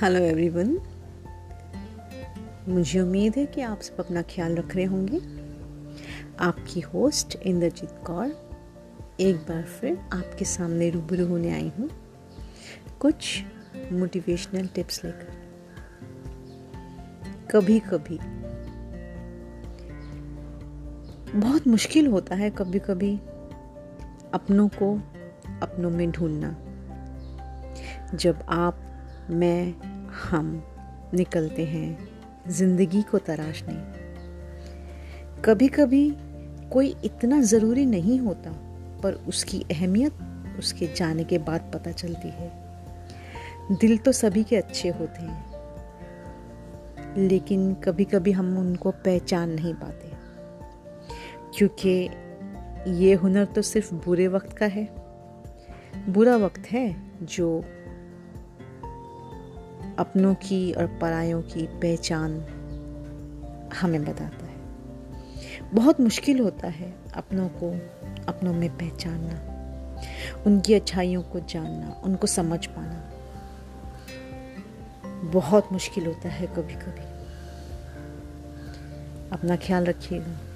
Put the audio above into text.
Hello everyone मुझे उम्मीद है कि आप सब अपना ख्याल रख रहे होंगे। आपकी होस्ट इंद्रजीत कौर एक बार फिर आपके सामने रूबरू होने आई हूँ। कुछ मोटिवेशनल टिप्स लेकर। कभी कभी बहुत मुश्किल होता है कभी कभी अपनों को अपनों में ढूंढना। जब आप मैं, हम निकलते हैं ज़िंदगी को तराशने। कभी कभी कोई इतना ज़रूरी नहीं होता, पर उसकी अहमियत, उसके जाने के बाद पता चलती है। दिल तो सभी के अच्छे होते हैं, लेकिन कभी कभी हम उनको पहचान नहीं पाते। क्योंकि ये हुनर तो सिर्फ़ बुरे वक्त का है। बुरा वक्त है जो अपनों की और परायों की पहचान हमें बताता है। बहुत मुश्किल होता है अपनों को, अपनों में पहचानना, उनकी अच्छाइयों को जानना, उनको समझ पाना। बहुत मुश्किल होता है कभी कभी अपना ख्याल रखिएगा।